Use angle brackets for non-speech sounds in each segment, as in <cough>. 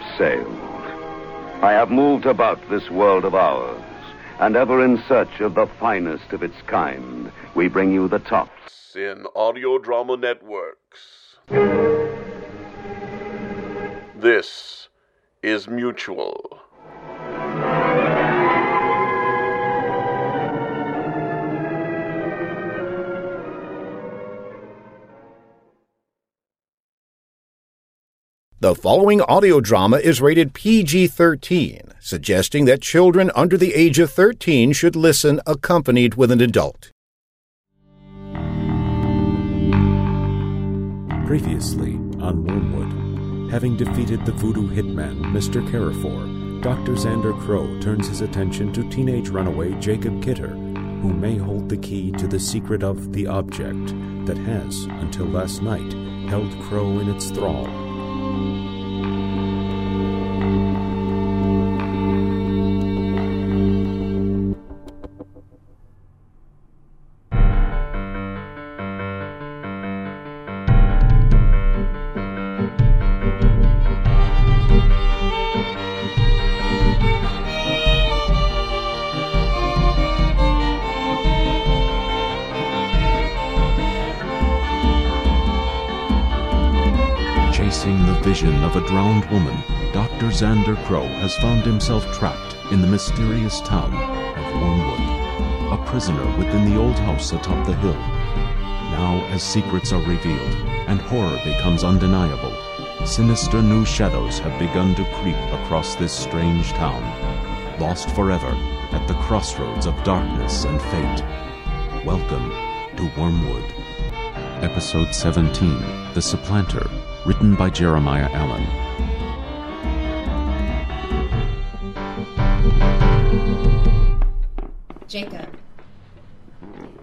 Have sailed. I have moved about this world of ours, and ever in search of the finest of its kind, we bring you the tops. In Audio Drama Networks. This is Mutual. The following audio drama is rated PG 13, suggesting that children under the age of 13 should listen accompanied with an adult. Previously on Wormwood, having defeated the voodoo hitman, Mr. Carrefour, Dr. Xander Crow turns his attention to teenage runaway Jacob Kidder, who may hold the key to the secret of the object that has, until last night, held Crow in its thrall. Thank you. Chasing the vision of a drowned woman, Dr. Xander Crow has found himself trapped in the mysterious town of Wormwood, a prisoner within the old house atop the hill. Now, as secrets are revealed and horror becomes undeniable, sinister new shadows have begun to creep across this strange town, lost forever at the crossroads of darkness and fate. Welcome to Wormwood. Episode 17 The Supplanter, written by Jeremiah Allen. Jacob.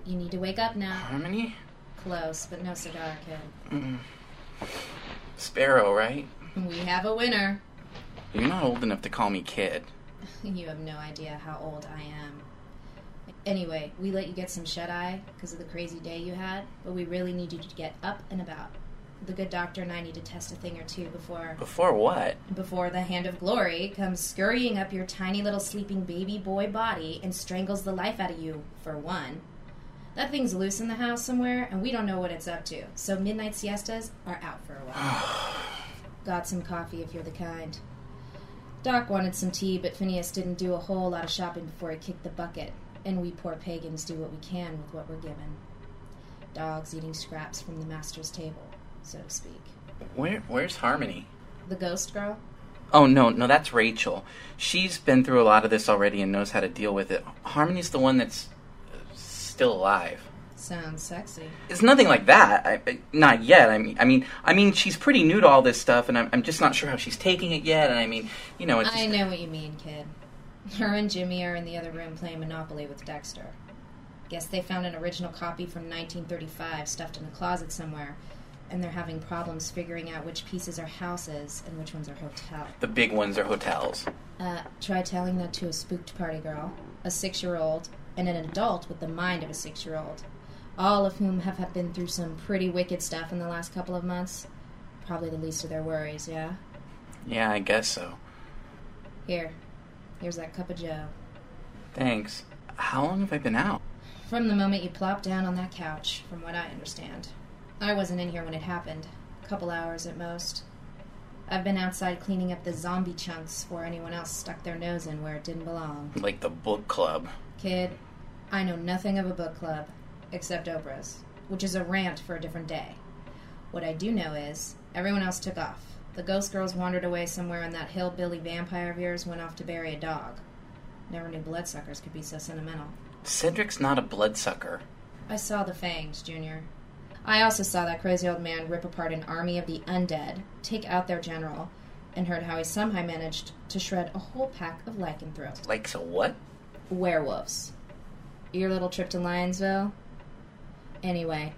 You need to wake up now. Harmony? Close, but no cigar, kid. Sparrow, right? We have a winner. You're not old enough to call me kid. <laughs> You have no idea how old I am. Anyway, we let you get some shut eye because of the crazy day you had, but we really need you to get up and about. The good doctor and I need to test a thing or two before Before what? before the hand of glory comes scurrying up your tiny little sleeping baby boy body and strangles the life out of you, for one. That thing's loose in the house somewhere, and we don't know what it's up to, so midnight siestas are out for a while. <sighs> Got some coffee if you're the kind. Doc wanted some tea, but Phineas didn't do a whole lot of shopping before he kicked the bucket, and we poor pagans do what we can with what we're given. Dogs eating scraps from the master's table, so to speak. Where where's Harmony? The ghost girl? Oh no, no, that's Rachel. She's been through a lot of this already and knows how to deal with it. Harmony's the one that's uh, still alive. Sounds sexy. It's nothing like that. I, not yet. I mean, I mean, I mean, she's pretty new to all this stuff, and I'm, I'm just not sure how she's taking it yet. And I mean, you know, it's I just, know what you mean, kid. Her and Jimmy are in the other room playing Monopoly with Dexter. Guess they found an original copy from 1935 stuffed in a closet somewhere, and they're having problems figuring out which pieces are houses and which ones are hotel. the big ones are hotels. Uh, try telling that to a spooked party girl, a six year old, and an adult with the mind of a six year old, all of whom have, have been through some pretty wicked stuff in the last couple of months. Probably the least of their worries, yeah? Yeah, I guess so. Here. Here's that cup of joe. Thanks. How long have I been out? From the moment you plopped down on that couch, from what I understand. I wasn't in here when it happened. A couple hours at most. I've been outside cleaning up the zombie chunks before anyone else stuck their nose in where it didn't belong. Like the book club. Kid, I know nothing of a book club, except Oprah's, which is a rant for a different day. What I do know is, everyone else took off. The ghost girls wandered away somewhere, and that hillbilly vampire of yours went off to bury a dog. Never knew bloodsuckers could be so sentimental. Cedric's not a bloodsucker. I saw the fangs, Junior. I also saw that crazy old man rip apart an army of the undead, take out their general, and heard how he somehow managed to shred a whole pack of lycanthropes. Like, so what? Werewolves. Your little trip to Lionsville? Anyway,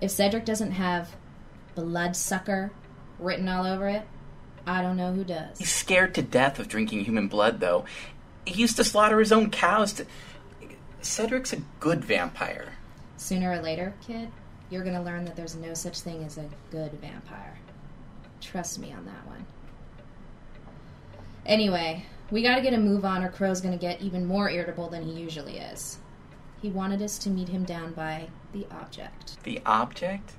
if Cedric doesn't have bloodsucker written all over it, I don't know who does. He's scared to death of drinking human blood, though. He used to slaughter his own cows to. Cedric's a good vampire. Sooner or later, kid, you're gonna learn that there's no such thing as a good vampire. Trust me on that one. Anyway, we gotta get a move on, or Crow's gonna get even more irritable than he usually is. He wanted us to meet him down by the object. The object?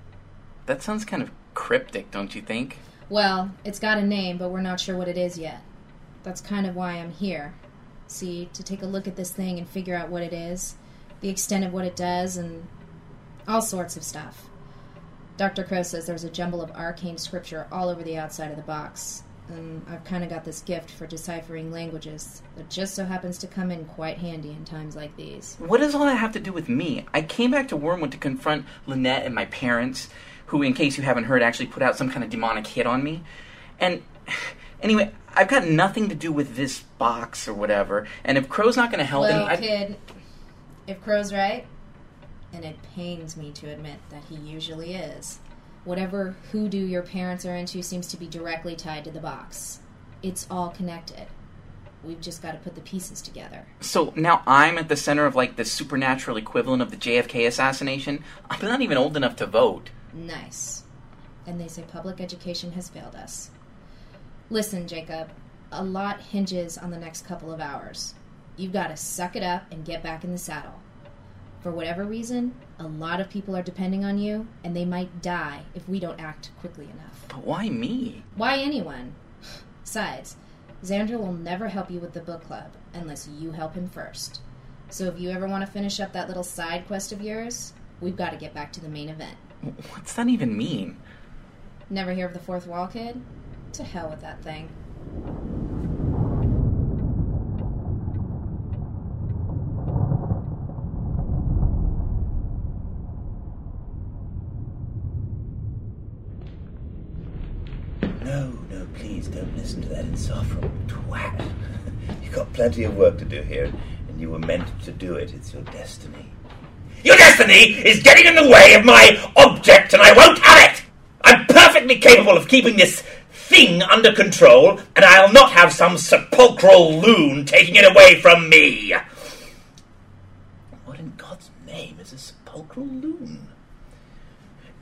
That sounds kind of cryptic, don't you think? Well, it's got a name, but we're not sure what it is yet. That's kind of why I'm here. See, to take a look at this thing and figure out what it is, the extent of what it does, and all sorts of stuff. Dr. Crow says there's a jumble of arcane scripture all over the outside of the box, and I've kind of got this gift for deciphering languages that just so happens to come in quite handy in times like these. What does all that have to do with me? I came back to Wormwood to confront Lynette and my parents, who, in case you haven't heard, actually put out some kind of demonic hit on me. And anyway, I've got nothing to do with this box or whatever. And if Crow's not going to help, then I- kid, if Crow's right, and it pains me to admit that he usually is, whatever hoodoo your parents are into seems to be directly tied to the box. It's all connected. We've just got to put the pieces together. So now I'm at the center of like the supernatural equivalent of the JFK assassination. I'm not even old enough to vote. Nice. And they say public education has failed us. Listen, Jacob, a lot hinges on the next couple of hours. You've got to suck it up and get back in the saddle. For whatever reason, a lot of people are depending on you, and they might die if we don't act quickly enough. But why me? Why anyone? Besides, Xander will never help you with the book club unless you help him first. So if you ever want to finish up that little side quest of yours, we've got to get back to the main event. What's that even mean? Never hear of the fourth wall kid? To hell with that thing. No, no, please don't listen to that insufferable twat. You've got plenty of work to do here, and you were meant to do it. It's your destiny. Your destiny is getting in the way of my object, and I won't have it! I'm perfectly capable of keeping this thing under control, and I'll not have some sepulchral loon taking it away from me. What in God's name is a sepulchral loon?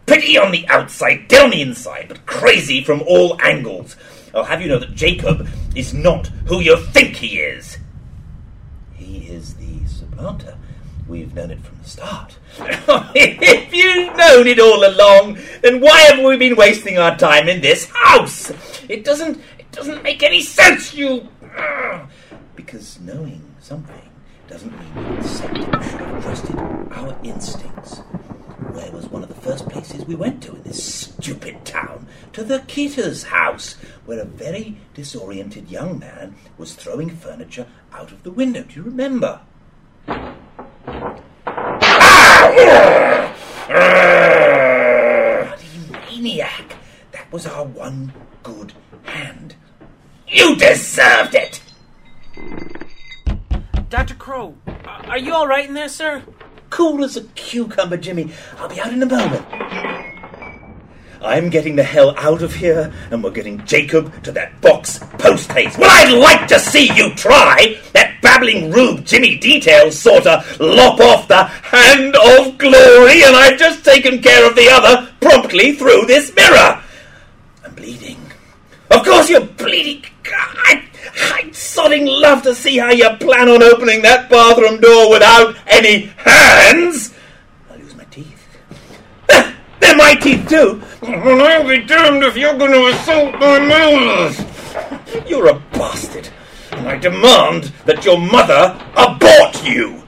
Pretty on the outside, dead on the inside, but crazy from all angles. I'll have you know that Jacob is not who you think he is. He is the supplanter. We've known it from the start. <laughs> if you've known it all along, then why have we been wasting our time in this house? It doesn't. It doesn't make any sense. You. <clears throat> Because knowing something doesn't mean consent. You should have trusted our instincts. Where was one of the first places we went to in this stupid town? To the Kidder's house, where a very disoriented young man was throwing furniture out of the window. Do you remember? Bloody maniac! That was our one good hand. You deserved it! Dr. Crow, are you all right in there, sir? Cool as a cucumber, Jimmy. I'll be out in a moment. I'm getting the hell out of here, and we're getting Jacob to that box post haste. Well, I'd like to see you try! That babbling rube Jimmy Details sorta lop off the hand of glory, and I've just taken care of the other promptly through this mirror. I'm bleeding. Of course you're bleeding. I, I'd sodding love to see how you plan on opening that bathroom door without any hands. I'll lose my teeth. <laughs> They're my teeth too. And I'll be damned if you're going to assault my molars. You're a bastard, and I demand that your mother abort you.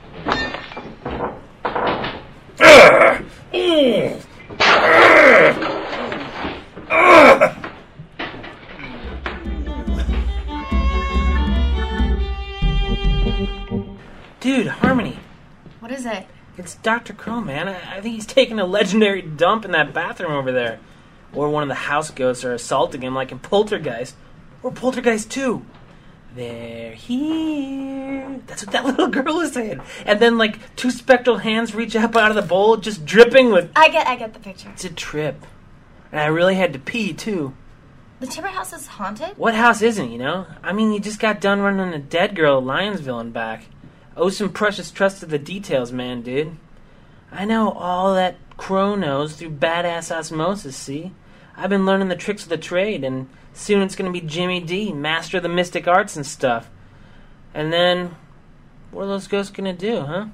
Dr. Crow, man. I, I think he's taking a legendary dump in that bathroom over there. Or one of the house ghosts are assaulting him like in Poltergeist. Or Poltergeist 2. They're here. That's what that <laughs> little girl is saying. And then, like, two spectral hands reach up out of the bowl, just dripping with. I get I get the picture. It's a trip. And I really had to pee, too. The timber house is haunted? What house isn't, you know? I mean, you just got done running a dead girl at Lionsville and back. Owe some precious trust to the details, man, dude. I know all that Crow knows through badass osmosis, see? I've been learning the tricks of the trade, and Soon it's gonna be Jimmy D, master of the mystic arts and stuff. And then, what are those ghosts gonna do, huh?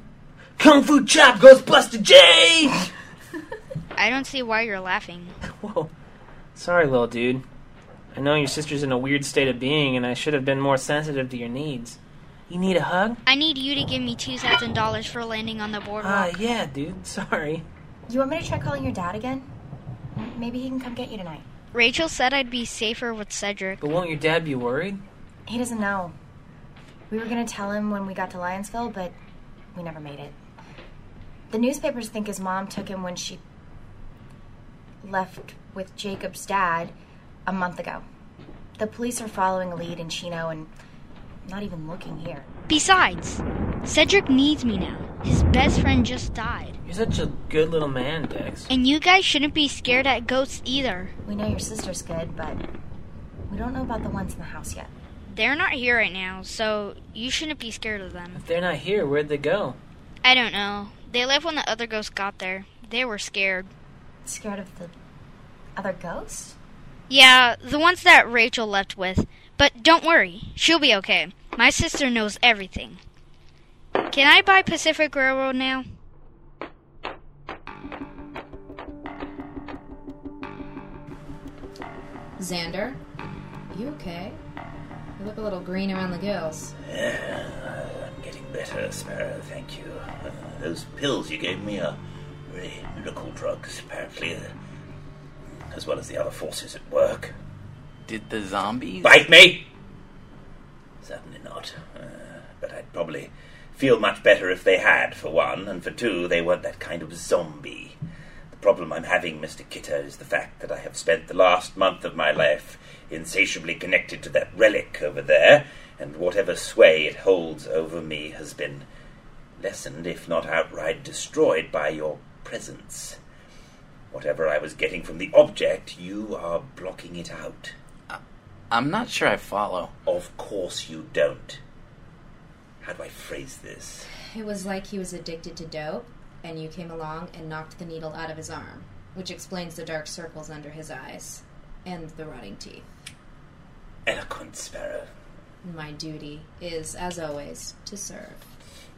Kung Fu Chop Ghostbuster J! <laughs> I don't see why you're laughing. <laughs> Whoa. Sorry, little dude. I know your sister's in a weird state of being, and I should have been more sensitive to your needs. You need a hug? I need you to give me $2,000 for landing on the boardwalk. Ah, boardwalk. yeah, dude. <laughs> Sorry. You want me to try calling your dad again? Maybe he can come get you tonight. Rachel said I'd be safer with Cedric. But won't your dad be worried? He doesn't know. We were gonna tell him when we got to Lionsville, but we never made it. The newspapers think his mom took him when she left with Jacob's dad a month ago. The police are following a lead in Chino and not even looking here. Besides, Cedric needs me now. His best friend just died. You're such a good little man, Dex. And you guys shouldn't be scared at ghosts either. We know your sister's good, but we don't know about the ones in the house yet. They're not here right now, so you shouldn't be scared of them. If they're not here, where'd they go? I don't know. They left when the other ghosts got there. They were scared. Scared of the other ghosts? Yeah, the ones that Rachel left with. But don't worry, she'll be okay. My sister knows everything. Can I buy Pacific Railroad now? Xander, you okay? You look a little green around the gills. Yeah, I'm getting better, Sparrow, thank you. Uh, those pills you gave me are really miracle drugs, apparently, uh, as well as the other forces at work. Did the zombies? Bite me! Certainly not. Uh, but I'd probably feel much better if they had, for one, and for two, they weren't that kind of zombie. The problem I'm having, Mr. Kidder, is the fact that I have spent the last month of my life insatiably connected to that relic over there, and whatever sway it holds over me has been lessened, if not outright destroyed, by your presence. Whatever I was getting from the object, you are blocking it out. I'm not sure I follow. Of course you don't. How do I phrase this? It was like he was addicted to dope, and you came along and knocked the needle out of his arm, which explains the dark circles under his eyes and the rotting teeth. Eloquent Sparrow. My duty is, as always, to serve.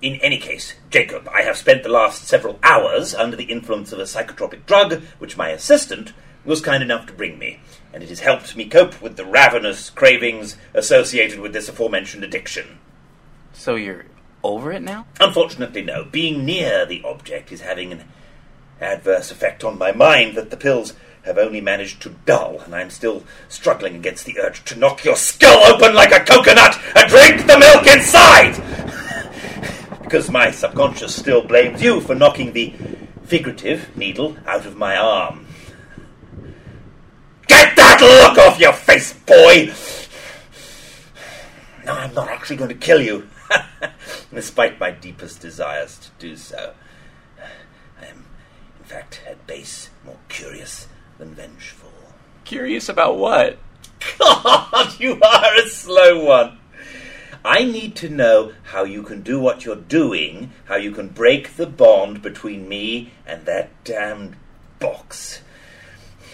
In any case, Jacob, I have spent the last several hours under the influence of a psychotropic drug which my assistant was kind enough to bring me, and it has helped me cope with the ravenous cravings associated with this aforementioned addiction. So you're over it now? Unfortunately, no. Being near the object is having an adverse effect on my mind that the pills have only managed to dull, and I'm still struggling against the urge to knock your skull open like a coconut and drink the milk inside! <laughs> because my subconscious still blames you for knocking the figurative needle out of my arm. Get that look off your face, boy! No, I'm not actually going to kill you, <laughs> despite my deepest desires to do so. I am, in fact, at base, more curious than vengeful. Curious about what? God, <laughs> you are a slow one. I need to know how you can do what you're doing, how you can break the bond between me and that damned box.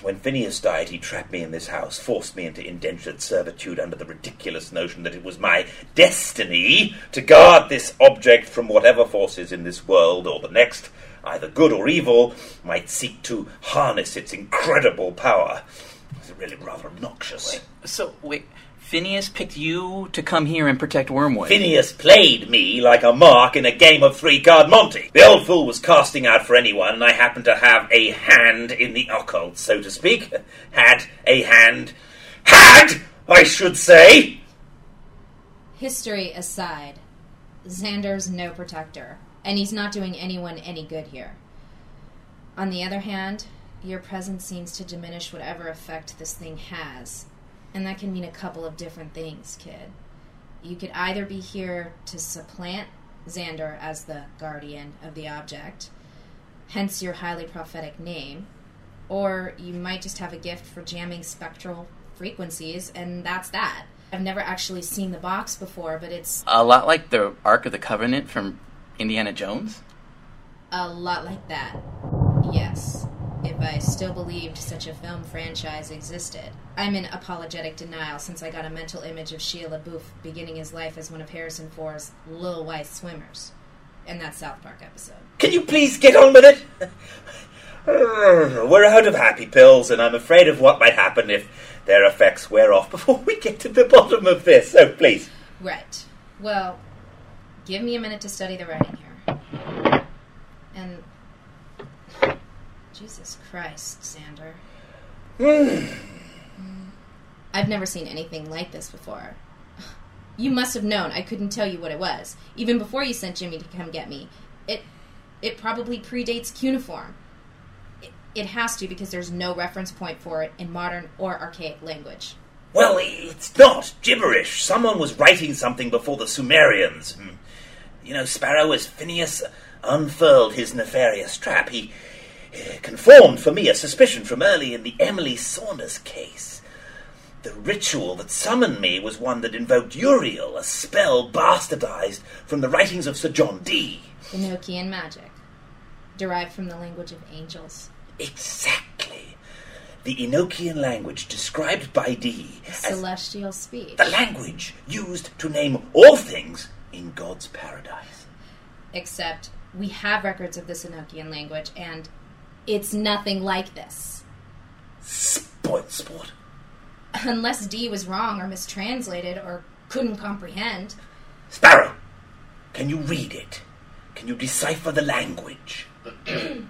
When Phineas died, he trapped me in this house, forced me into indentured servitude under the ridiculous notion that it was my destiny to guard this object from whatever forces in this world or the next, either good or evil, might seek to harness its incredible power. It's really rather obnoxious. So, wait, Phineas picked you to come here and protect Wormwood? Phineas played me like a mark in a game of three card Monty. The old fool was casting out for anyone, and I happened to have a hand in the occult, so to speak. Had a hand. Had, I should say! History aside, Xander's no protector, and he's not doing anyone any good here. On the other hand, your presence seems to diminish whatever effect this thing has. And that can mean a couple of different things, kid. You could either be here to supplant Xander as the guardian of the object, hence your highly prophetic name, or you might just have a gift for jamming spectral frequencies, and that's that. I've never actually seen the box before, but it's A lot like the Ark of the Covenant from Indiana Jones? a lot like that. Yes. If I still believed such a film franchise existed. I'm in apologetic denial since I got a mental image of Shia LaBeouf beginning his life as one of Harrison Ford's little White Swimmers in that South Park episode. Can you please get on with it? <sighs> We're out of happy pills, and I'm afraid of what might happen if their effects wear off before we get to the bottom of this. So please. Right. Well, give me a minute to study the writing here. And. Jesus Christ, Xander. <sighs> I've never seen anything like this before. <sighs> You must have known I couldn't tell you what it was, even before you sent Jimmy to come get me. It. It probably predates cuneiform. It, it has to because there's no reference point for it in modern or archaic language. Well, it's not gibberish. Someone was writing something before the Sumerians. Hmm. You know, Sparrow, as Phineas unfurled his nefarious trap, he conformed for me a suspicion from early in the Emily Saunders case. The ritual that summoned me was one that invoked Uriel, a spell bastardized from the writings of Sir John Dee. Enochian magic, derived from the language of angels. Exactly. The Enochian language described by Dee as celestial speech. the language used to name all things in God's paradise. Except we have records of this Enochian language, and it's nothing like this. Spoiled sport. Unless Dee was wrong or mistranslated or couldn't comprehend. Sparrow, can you read it? Can you decipher the language? <clears throat>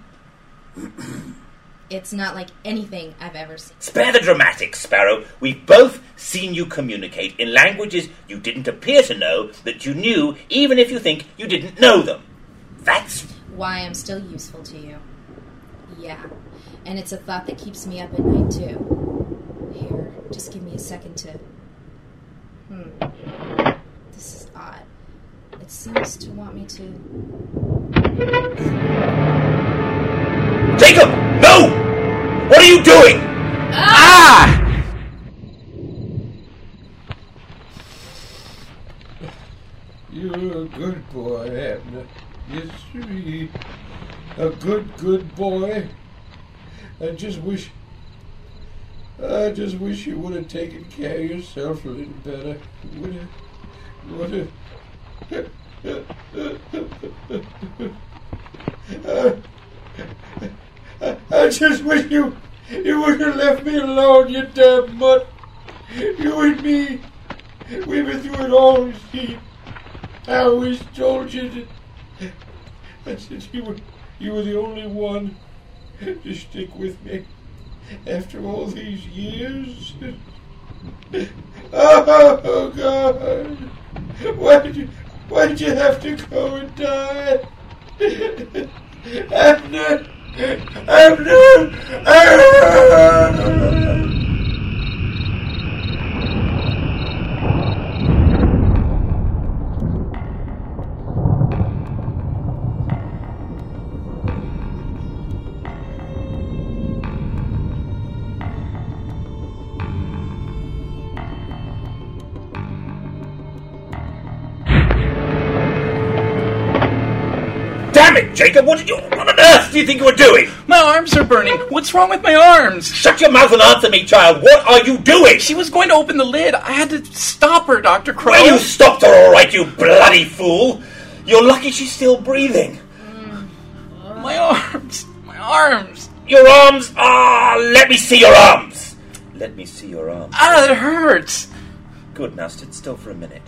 It's not like anything I've ever seen. Spare the dramatics, Sparrow. We've both seen you communicate in languages you didn't appear to know that you knew, even if you think you didn't know them. That's Why I'm still useful to you. Yeah. And it's a thought that keeps me up at night, too. Here, just give me a second to. Hmm. This is odd. It seems to want me to. Jacob! No! What are you doing? Ah! You're a good boy, Abner. Yes, sir. A good, good boy. I just wish. I just wish you would have taken care of yourself a little better. Would have. Would have. <laughs> I, I just wish you. You would have left me alone, you damn mutt. You and me. We've been through it all, see. I always told you that. I said you were, you were the only one to stick with me after all these years. Oh God! Why did you, why did you have to go and die? Abner, Abner! Damn it, Jacob! What did you? What on earth do you think you were doing? My arms are burning. What's wrong with my arms? Shut your mouth and answer me, child. What are you doing? She was going to open the lid. I had to stop her, Dr. Crow. Well, you stopped her, all right, you bloody fool. You're lucky she's still breathing. My arms. My arms. Your arms. Ah, let me see your arms. Let me see your arms. Ah, that hurts. Good. Now sit still for a minute.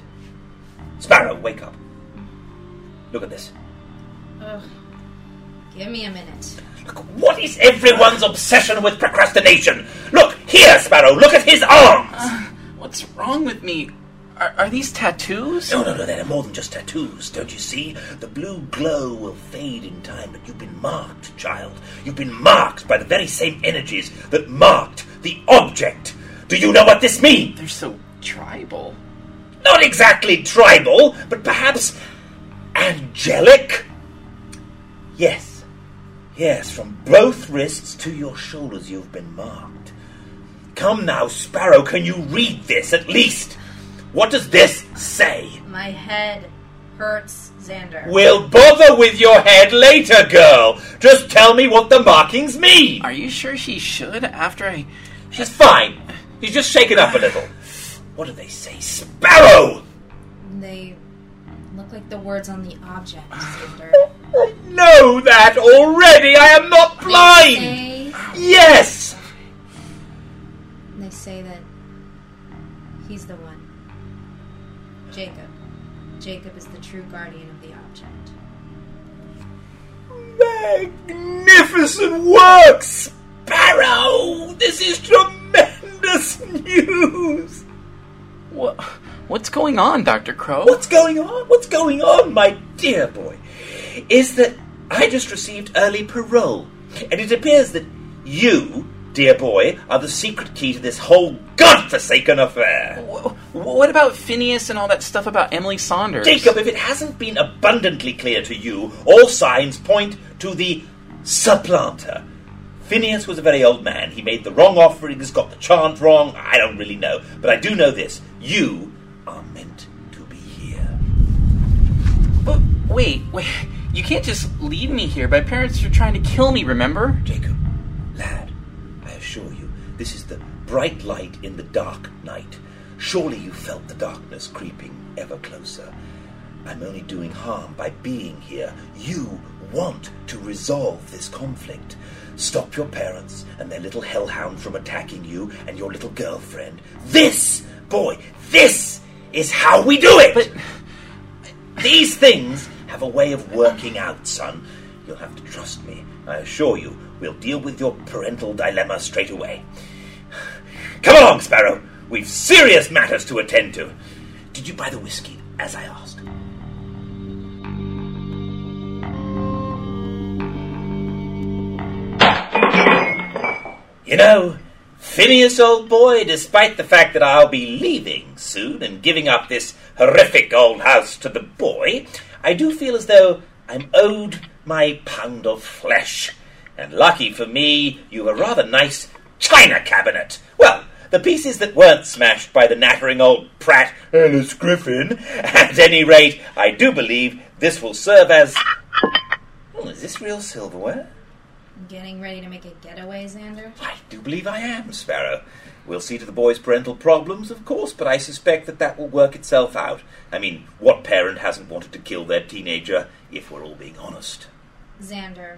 Sparrow, wake up. Look at this. Ugh. Give me a minute. Look, what is everyone's obsession with procrastination? Look here, Sparrow. Look at his arms. Uh, what's wrong with me? Are, are these tattoos? No, no, no, they're more than just tattoos, don't you see? The blue glow will fade in time, but you've been marked, child. You've been marked by the very same energies that marked the object. Do you know what this means? They're so tribal. Not exactly tribal, but perhaps angelic? Yes. Yes, from both wrists to your shoulders you've been marked. Come now, Sparrow, can you read this at least? What does this say? My head hurts, Xander. We'll bother with your head later, girl. Just tell me what the markings mean. Are you sure she should after I. She's fine. She's just shaken up a little. What do they say? Sparrow! They look like the words on the object, Xander. I <laughs> know that already. I am not blind. Yes. they say that he's the one. Jacob. Jacob is the true guardian of the object. Magnificent work, Sparrow! This is tremendous <laughs> news! What, what's going on, Dr. Crow? What's going on? What's going on, my dear boy? Is that I just received early parole, and it appears that you, dear boy, are the secret key to this whole godforsaken affair. Wh- What about Phineas and all that stuff about Emily Saunders? Jacob, if it hasn't been abundantly clear to you, all signs point to the supplanter. Phineas was a very old man. He made the wrong offerings, got the chant wrong. I don't really know. But I do know this. You wait, wait. You can't just leave me here. My parents are trying to kill me, remember? Jacob, lad, I assure you, this is the bright light in the dark night. Surely you felt the darkness creeping ever closer. I'm only doing harm by being here. You want to resolve this conflict. Stop your parents and their little hellhound from attacking you and your little girlfriend. This, boy, this is how we do it! But These things have a way of working out, son. You'll have to trust me. I assure you, we'll deal with your parental dilemma straight away. Come along, Sparrow. We've serious matters to attend to. Did you buy the whiskey, as I asked? You know, Phineas, old boy, despite the fact that I'll be leaving soon and giving up this horrific old house to the boy, I do feel as though I'm owed my pound of flesh. And lucky for me, you've a rather nice china cabinet. Well, the pieces that weren't smashed by the nattering old Pratt Ellis Griffin. <laughs> At any rate, I do believe this will serve as. Oh, is this real silverware? Getting ready to make a getaway, Xander? I do believe I am, Sparrow. We'll see to the boy's parental problems, of course, but I suspect that that will work itself out. I mean, what parent hasn't wanted to kill their teenager, if we're all being honest? Xander,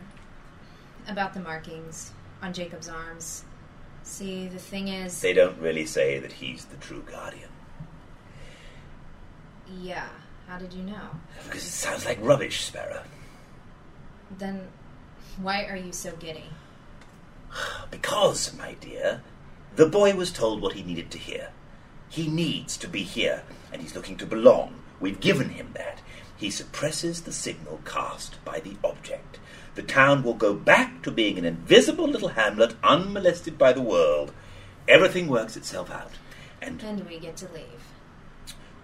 about the markings on Jacob's arms. See, the thing is. They don't really say that he's the true guardian. Yeah, how did you know? Because it sounds like rubbish, Sparrow. Then why are you so giddy? <sighs> Because, my dear, the boy was told what he needed to hear. He needs to be here, and he's looking to belong. We've given him that. He suppresses the signal cast by the object. The town will go back to being an invisible little hamlet unmolested by the world. Everything works itself out. And And we get to leave.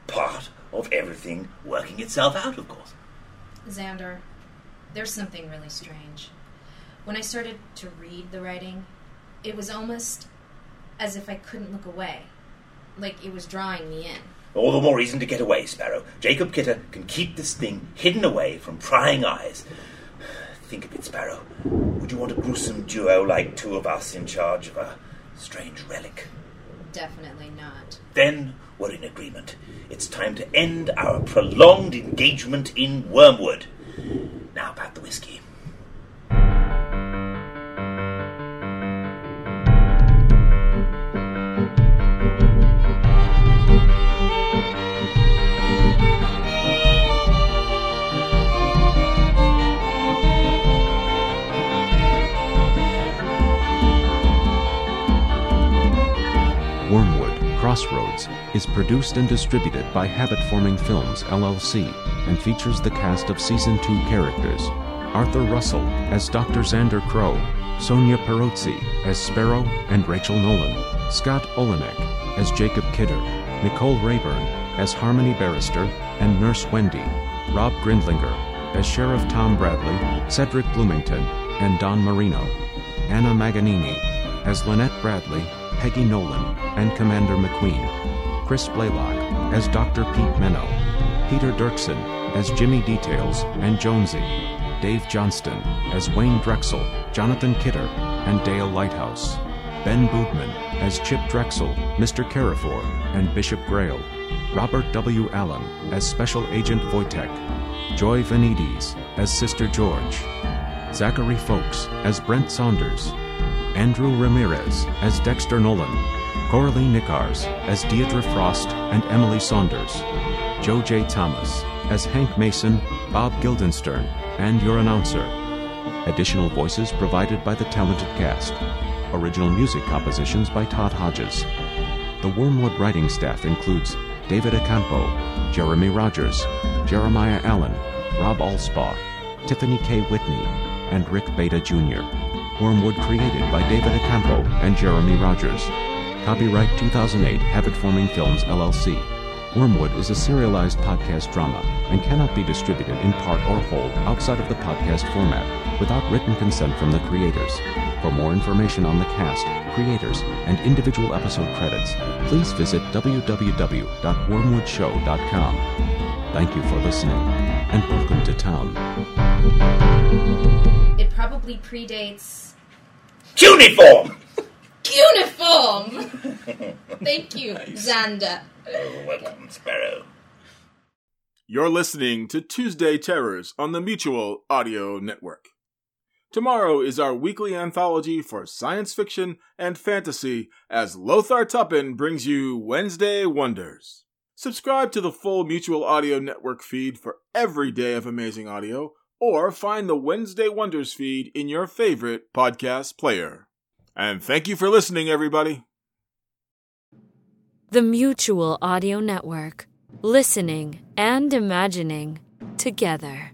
part of everything working itself out, of course. Xander, there's something really strange. When I started to read the writing, it was almost as if I couldn't look away. Like it was drawing me in. All the more reason to get away, Sparrow. Jacob Kidder can keep this thing hidden away from prying eyes. Think of it, Sparrow. Would you want a gruesome duo like two of us in charge of a strange relic? Definitely not. Then we're in agreement. It's time to end our prolonged engagement in Wormwood. Now about the whiskey. Crossroads is produced and distributed by Habit Forming Films LLC and features the cast of season 2 characters Arthur Russell as Dr. Xander Crow, Sonia Perozzi as Sparrow and Rachel Nolan, Scott Olenek as Jacob Kidder, Nicole Rayburn as Harmony Barrister and Nurse Wendy, Rob Grindlinger as Sheriff Tom Bradley, Cedric Bloomington, and Don Marino, Anna Maganini as Lynette Bradley, Peggy Nolan, and Commander McQueen, Chris Blaylock as Dr. Pete Menno, Peter Dirksen as Jimmy Details and Jonesy, Dave Johnston as Wayne Drexel, Jonathan Kidder, and Dale Lighthouse, Ben Bootman as Chip Drexel, Mr. Carrefour, and Bishop Grail, Robert W. Allen as Special Agent Wojtek, Joy Venides as Sister George, Zachary Folks as Brent Saunders, Andrew Ramirez as Dexter Nolan, Coralie Nickars as Deidre Frost and Emily Saunders, Joe J. Thomas as Hank Mason, Bob Guildenstern, and your announcer. Additional voices provided by the talented cast. Original music compositions by Todd Hodges. The Wormwood writing staff includes David Acampo, Jeremy Rogers, Jeremiah Allen, Rob Alspaugh, Tiffany K. Whitney, and Rick Beta Jr. Wormwood created by David Acampo and Jeremy Rogers. Copyright 2008 Habit Forming Films LLC. Wormwood is a serialized podcast drama and cannot be distributed in part or whole outside of the podcast format without written consent from the creators. For more information on the cast, creators, and individual episode credits, please visit www.wormwoodshow.com. Thank you for listening, and welcome to town. It probably predates Uniform! Uniform! <laughs> Thank you, Xander. welcome, Sparrow. You're listening to Tuesday Terrors on the Mutual Audio Network. Tomorrow is our weekly anthology for science fiction and fantasy as Lothar Tuppen brings you Wednesday Wonders. Subscribe to the full Mutual Audio Network feed for every day of amazing audio, or find the Wednesday Wonders feed in your favorite podcast player. And thank you for listening, everybody. The Mutual Audio Network. Listening and imagining together.